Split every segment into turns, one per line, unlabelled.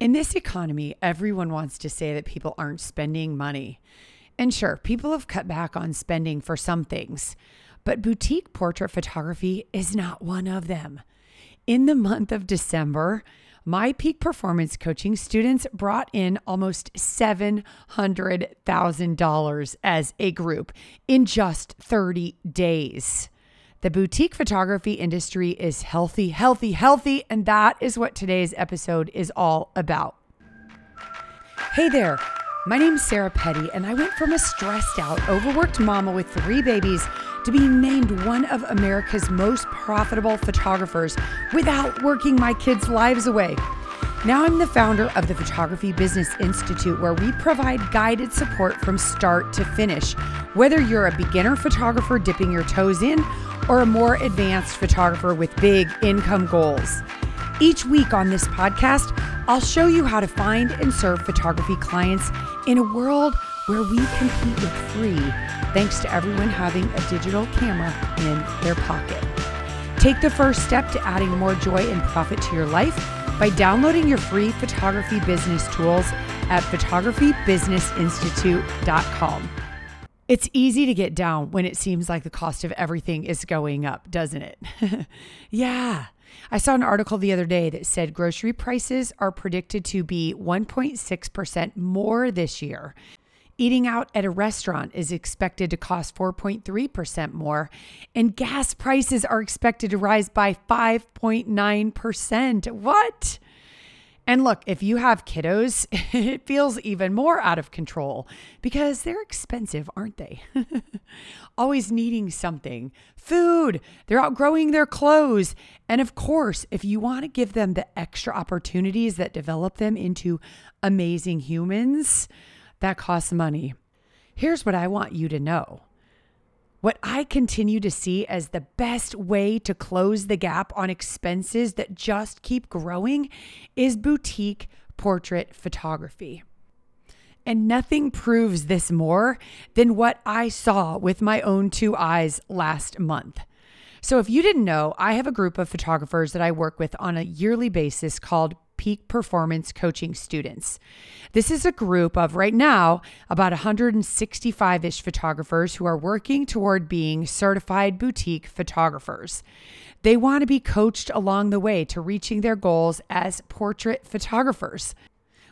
In this economy, everyone wants to say that people aren't spending money. And sure, people have cut back on spending for some things, but boutique portrait photography is not one of them. In the month of December, my peak performance coaching students brought in almost $700,000 as a group in just 30 days. The boutique photography industry is healthy, healthy, healthy, and that is what today's episode is all about. Hey there, my name's Sarah Petty, and I went from a stressed out, overworked mama with three babies to being named one of America's most profitable photographers without working my kids' lives away. Now I'm the founder of the Photography Business Institute, where we provide guided support from start to finish. Whether you're a beginner photographer dipping your toes in or a more advanced photographer with big income goals. Each week on this podcast, I'll show you how to find and serve photography clients in a world where we compete with free, thanks to everyone having a digital camera in their pocket. Take the first step to adding more joy and profit to your life by downloading your free photography business tools at photographybusinessinstitute.com. It's easy to get down when it seems like the cost of everything is going up, doesn't it? yeah. I saw an article the other day that said grocery prices are predicted to be 1.6% more this year. Eating out at a restaurant is expected to cost 4.3% more, and gas prices are expected to rise by 5.9%. What? And look, if you have kiddos, it feels even more out of control because they're expensive, aren't they? Always needing something. Food, they're outgrowing their clothes. And of course, if you want to give them the extra opportunities that develop them into amazing humans, that costs money. Here's what I want you to know what I continue to see as the best way to close the gap on expenses that just keep growing is boutique portrait photography. And nothing proves this more than what I saw with my own two eyes last month. So, if you didn't know, I have a group of photographers that I work with on a yearly basis called peak performance coaching students. This is a group of right now about 165 ish photographers who are working toward being certified boutique photographers. They want to be coached along the way to reaching their goals as portrait photographers.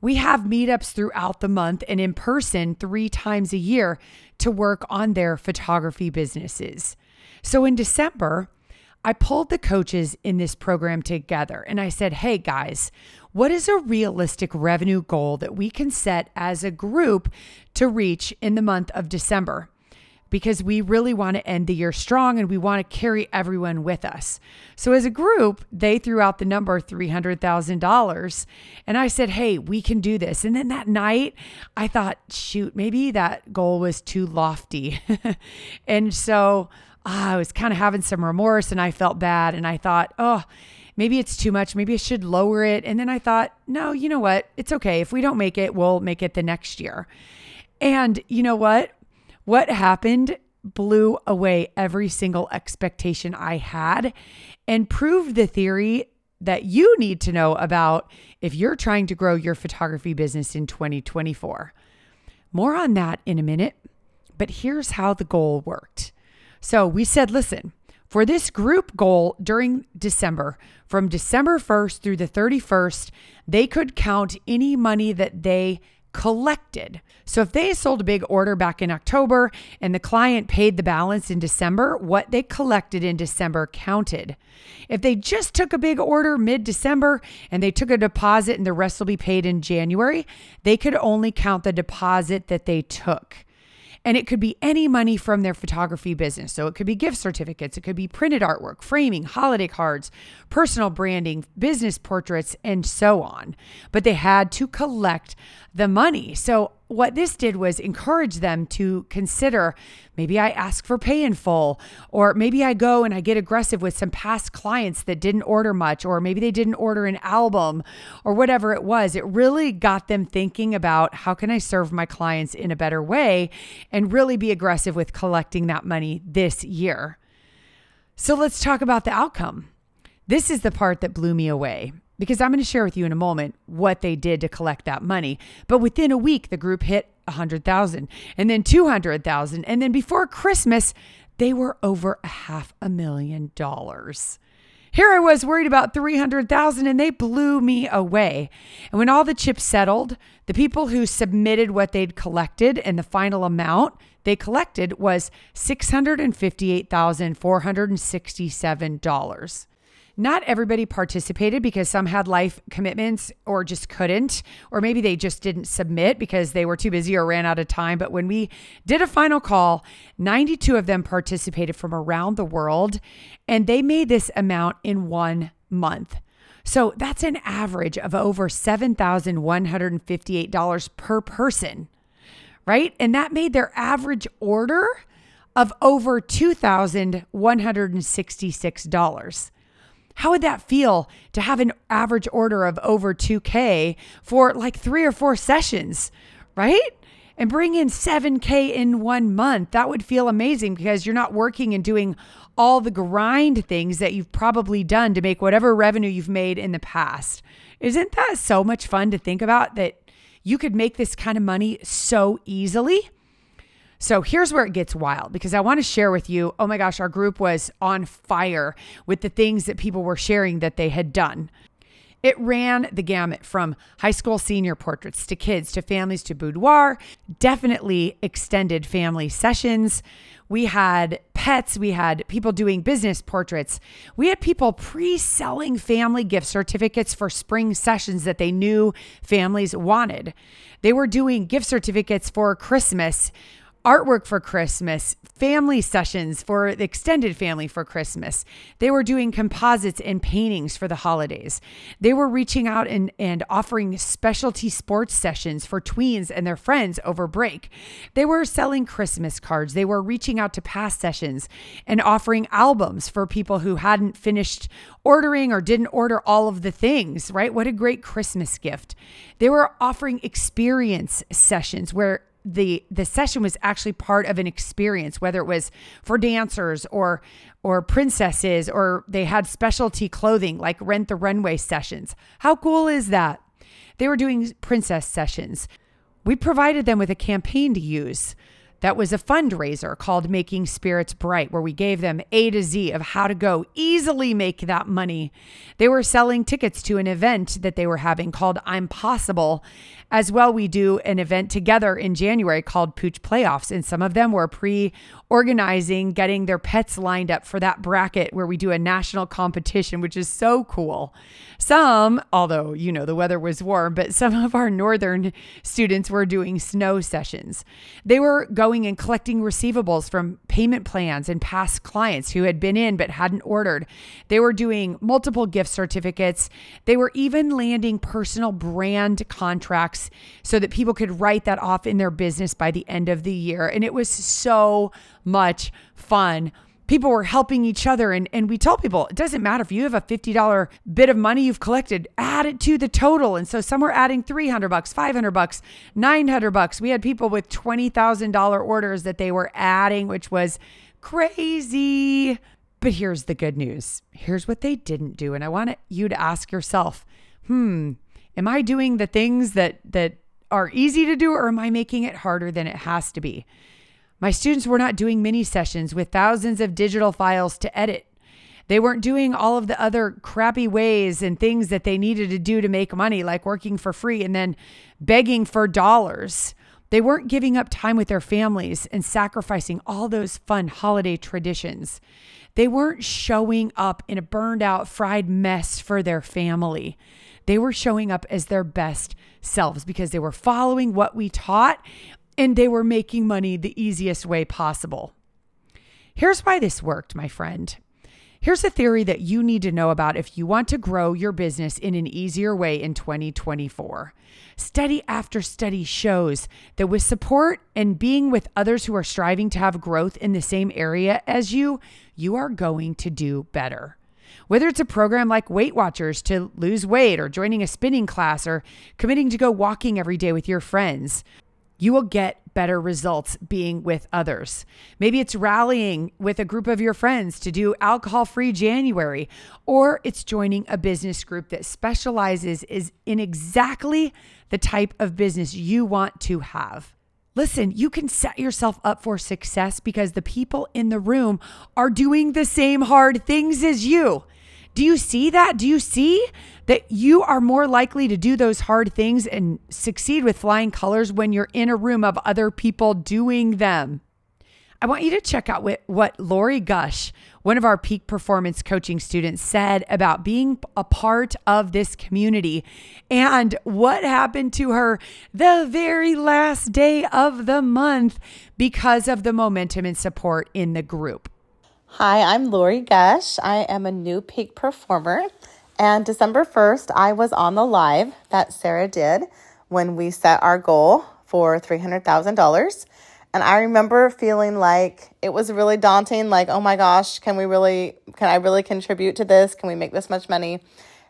We have meetups throughout the month and in person three times a year to work on their photography businesses. So in December, I pulled the coaches in this program together and I said, hey guys, what is a realistic revenue goal that we can set as a group to reach in the month of December? Because we really want to end the year strong and we want to carry everyone with us. So, as a group, they threw out the number $300,000. And I said, hey, we can do this. And then that night, I thought, shoot, maybe that goal was too lofty. and so, ah, I was kind of having some remorse and I felt bad. And I thought, oh, maybe it's too much. Maybe I should lower it. And then I thought, no, you know what? It's okay. If we don't make it, we'll make it the next year. And you know what? What happened blew away every single expectation I had and proved the theory that you need to know about if you're trying to grow your photography business in 2024. More on that in a minute, but here's how the goal worked. So we said, listen, for this group goal during December, from December 1st through the 31st, they could count any money that they collected. So if they sold a big order back in October and the client paid the balance in December, what they collected in December counted. If they just took a big order mid December and they took a deposit and the rest will be paid in January, they could only count the deposit that they took. And it could be any money from their photography business. So it could be gift certificates, it could be printed artwork, framing, holiday cards, personal branding, business portraits, and so on. But they had to collect the money. So what this did was encourage them to consider maybe I ask for pay in full, or maybe I go and I get aggressive with some past clients that didn't order much, or maybe they didn't order an album or whatever it was. It really got them thinking about how can I serve my clients in a better way and really be aggressive with collecting that money this year. So let's talk about the outcome. This is the part that blew me away because I'm going to share with you in a moment what they did to collect that money. But within a week, the group hit 100,000 and then 200,000. And then before Christmas, they were over a half a million dollars. Here I was worried about 300,000 and they blew me away. And when all the chips settled, the people who submitted what they'd collected and the final amount they collected was $658,467. Not everybody participated because some had life commitments or just couldn't, or maybe they just didn't submit because they were too busy or ran out of time. But when we did a final call, 92 of them participated from around the world, and they made this amount in one month. So that's an average of over $7,158 per person, right? And that made their average order of over $2,166. How would that feel to have an average order of over 2K for like three or four sessions, right? And bring in 7K in one month. That would feel amazing because you're not working and doing all the grind things that you've probably done to make whatever revenue you've made in the past. Isn't that so much fun to think about that you could make this kind of money so easily? So here's where it gets wild because I want to share with you oh my gosh, our group was on fire with the things that people were sharing that they had done. It ran the gamut from high school senior portraits to kids to families to boudoir, definitely extended family sessions. We had pets, we had people doing business portraits. We had people pre selling family gift certificates for spring sessions that they knew families wanted. They were doing gift certificates for Christmas artwork for Christmas, family sessions for the extended family for Christmas. They were doing composites and paintings for the holidays. They were reaching out and, and offering specialty sports sessions for tweens and their friends over break. They were selling Christmas cards. They were reaching out to past sessions and offering albums for people who hadn't finished ordering or didn't order all of the things, right? What a great Christmas gift. They were offering experience sessions where the the session was actually part of an experience whether it was for dancers or or princesses or they had specialty clothing like rent the runway sessions. How cool is that? They were doing princess sessions. We provided them with a campaign to use that was a fundraiser called Making Spirits Bright, where we gave them A to Z of how to go easily make that money. They were selling tickets to an event that they were having called I'm Possible. As well, we do an event together in January called Pooch Playoffs, and some of them were pre organizing, getting their pets lined up for that bracket where we do a national competition, which is so cool. Some, although, you know, the weather was warm, but some of our northern students were doing snow sessions. They were going and collecting receivables from payment plans and past clients who had been in but hadn't ordered. They were doing multiple gift certificates. They were even landing personal brand contracts so that people could write that off in their business by the end of the year. And it was so much fun people were helping each other and, and we tell people it doesn't matter if you have a $50 bit of money you've collected add it to the total. And so some were adding 300 bucks 500 bucks 900 bucks. We had people with $20000 orders that they were adding which was crazy. But here's the good news. Here's what they didn't do. And i want you to ask yourself hmm am i doing the things that that are easy to do or am i making it harder than it has to be my students were not doing mini sessions with thousands of digital files to edit. They weren't doing all of the other crappy ways and things that they needed to do to make money, like working for free and then begging for dollars. They weren't giving up time with their families and sacrificing all those fun holiday traditions. They weren't showing up in a burned out, fried mess for their family. They were showing up as their best selves because they were following what we taught and they were making money the easiest way possible. Here's why this worked, my friend. Here's a theory that you need to know about if you want to grow your business in an easier way in 2024. Study after study shows that with support and being with others who are striving to have growth in the same area as you, you are going to do better. Whether it's a program like Weight Watchers to lose weight, or joining a spinning class, or committing to go walking every day with your friends, you will get better results being with others. Maybe it's rallying with a group of your friends to do alcohol free January, or it's joining a business group that specializes is in exactly the type of business you want to have. Listen, you can set yourself up for success because the people in the room are doing the same hard things as you. Do you see that? Do you see that you are more likely to do those hard things and succeed with flying colors when you're in a room of other people doing them? I want you to check out what, Lori Gush, one of our peak performance coaching students, said about being a part of this community and what happened to her the very last day of the month because of the momentum and support in the group.
Hi, I'm Lori Gush. I am a new peak performer. And December 1st, I was on the live that Sarah did when we set our goal for $300,000. And I remember feeling like it was really daunting like, oh my gosh, can we really, can I really contribute to this? Can we make this much money?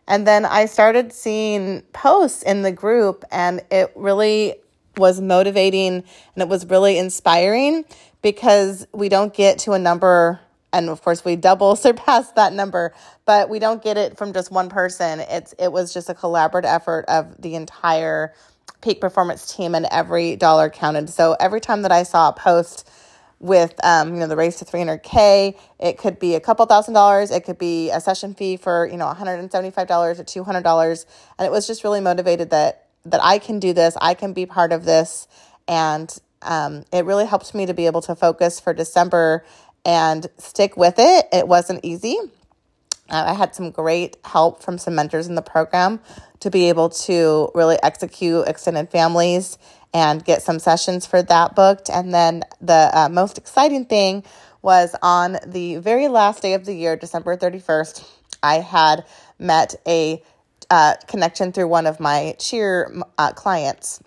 And then I started seeing posts in the group, and it really was motivating and it was really inspiring because we don't get to a number and of course we double surpassed that number but we don't get it from just one person. It's it was just a collaborative effort of the entire peak performance team and every dollar counted. So every time that i saw a post with um, you know the race to 300k it could be a couple thousand dollars. It could be a session fee for you know $175 or $200 and it was just really motivated that that i can do this i can be part of this. And um, it really helped me to be able to focus for december and stick with it. It wasn't easy. Uh, I had some great help from some mentors in the program to be able to really execute extended families and get some sessions for that booked. And then the uh, most exciting thing was on the very last day of the year, December 31st, I had met a uh, connection through one of my cheer uh, clients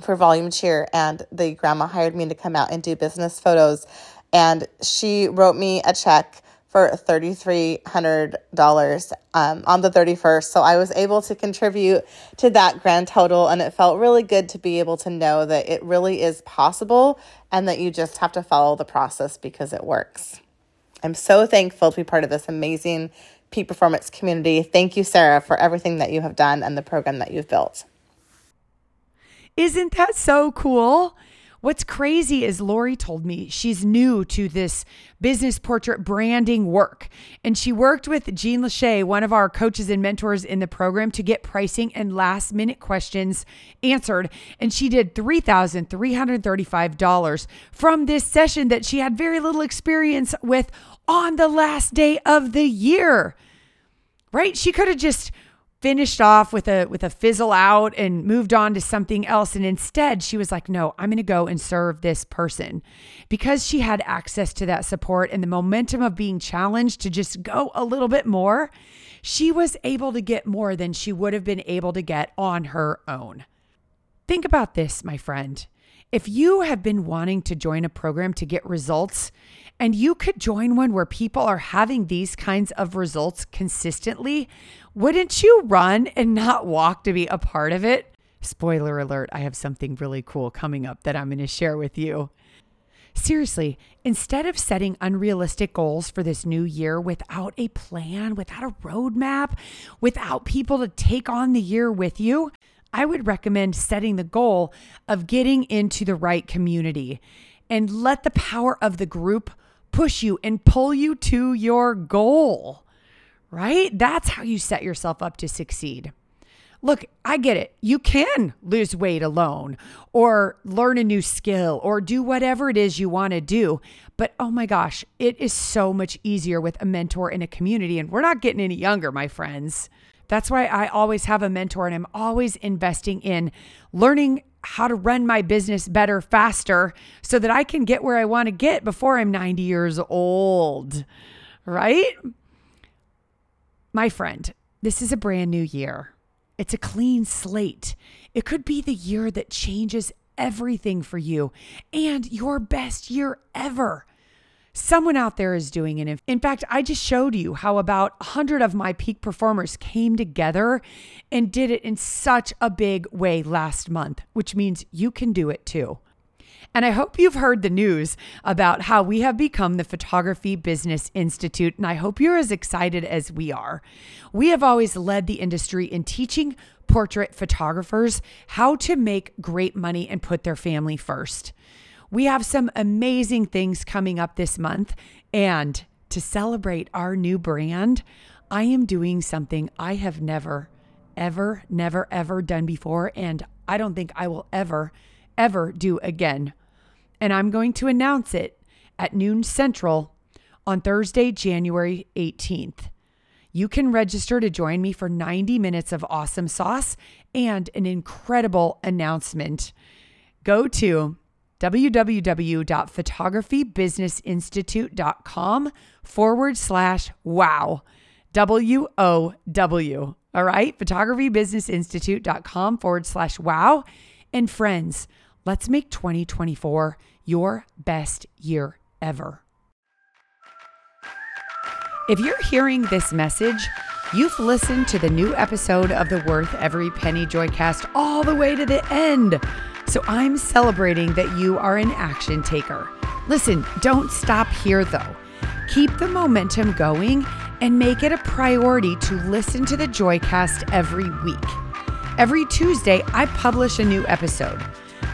for volume cheer and the grandma hired me to come out and do business photos and she wrote me a check for $3,300 um, on the 31st. So I was able to contribute to that grand total, and it felt really good to be able to know that it really is possible and that you just have to follow the process because it works. I'm so thankful to be part of this amazing peak performance community. Thank you, Sarah, for everything that you have done and the program that you've built.
Isn't that so cool? What's crazy is Lori told me she's new to this business portrait branding work. And she worked with Jean Lachey, one of our coaches and mentors in the program, to get pricing and last minute questions answered. And she did $3,335 from this session that she had very little experience with on the last day of the year. Right? She could have just finished off with a with a fizzle out and moved on to something else. And instead she was like no i'm going to go and serve this person. Because she had access to that support and the momentum of being challenged to just go a little bit more she was able to get more than she would have been able to get on her own. Think about this my friend. If you have been wanting to join a program to get results and you could join one where people are having these kinds of results consistently, wouldn't you run and not walk to be a part of it? Spoiler alert, I have something really cool coming up that I'm going to share with you. Seriously, instead of setting unrealistic goals for this new year without a plan, without a roadmap, without people to take on the year with you, I would recommend setting the goal of getting into the right community and let the power of the group push you and pull you to your goal right? That's how you set yourself up to succeed. Look, I get it. You can lose weight alone or learn a new skill or do whatever it is you want to do. But oh my gosh, it is so much easier with a mentor in a community. And we're not getting any younger, my friends. That's why I always have a mentor and I'm always investing in learning how to run my business better, faster, so that I can get where I want to get before I'm 90 years old. Right? My friend, this is a brand new year. It's a clean slate. It could be the year that changes everything for you and your best year ever. Someone out there is doing it. In fact, I just showed you how about 100 of my peak performers came together and did it in such a big way last month, which means you can do it too. And I hope you've heard the news about how we have become the Photography Business Institute, and I hope you're as excited as we are. We have always led the industry in teaching portrait photographers how to make great money and put their family first. We have some amazing things coming up this month, and to celebrate our new brand, I am doing something I have never, ever, never, ever done before, and I don't think I will ever, ever do again and I'm going to announce it at noon central on Thursday, January 18th. You can register to join me for 90 minutes of awesome sauce and an incredible announcement. Go to www.photographybusinessinstitute.com forward slash wow. W O W. All right. Photographybusinessinstitute.com forward slash wow. And friends, let's make 2024 your best year ever. If you're hearing this message, you've listened to the new episode of the Worth Every Penny Joycast all the way to the end. So I'm celebrating that you are an action taker. Listen, don't stop here though. Keep the momentum going and make it a priority to listen to the Joycast every week. Every Tuesday, I publish a new episode.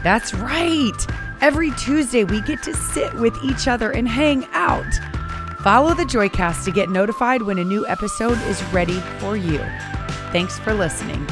That's right. Every Tuesday, we get to sit with each other and hang out. Follow the Joycast to get notified when a new episode is ready for you. Thanks for listening.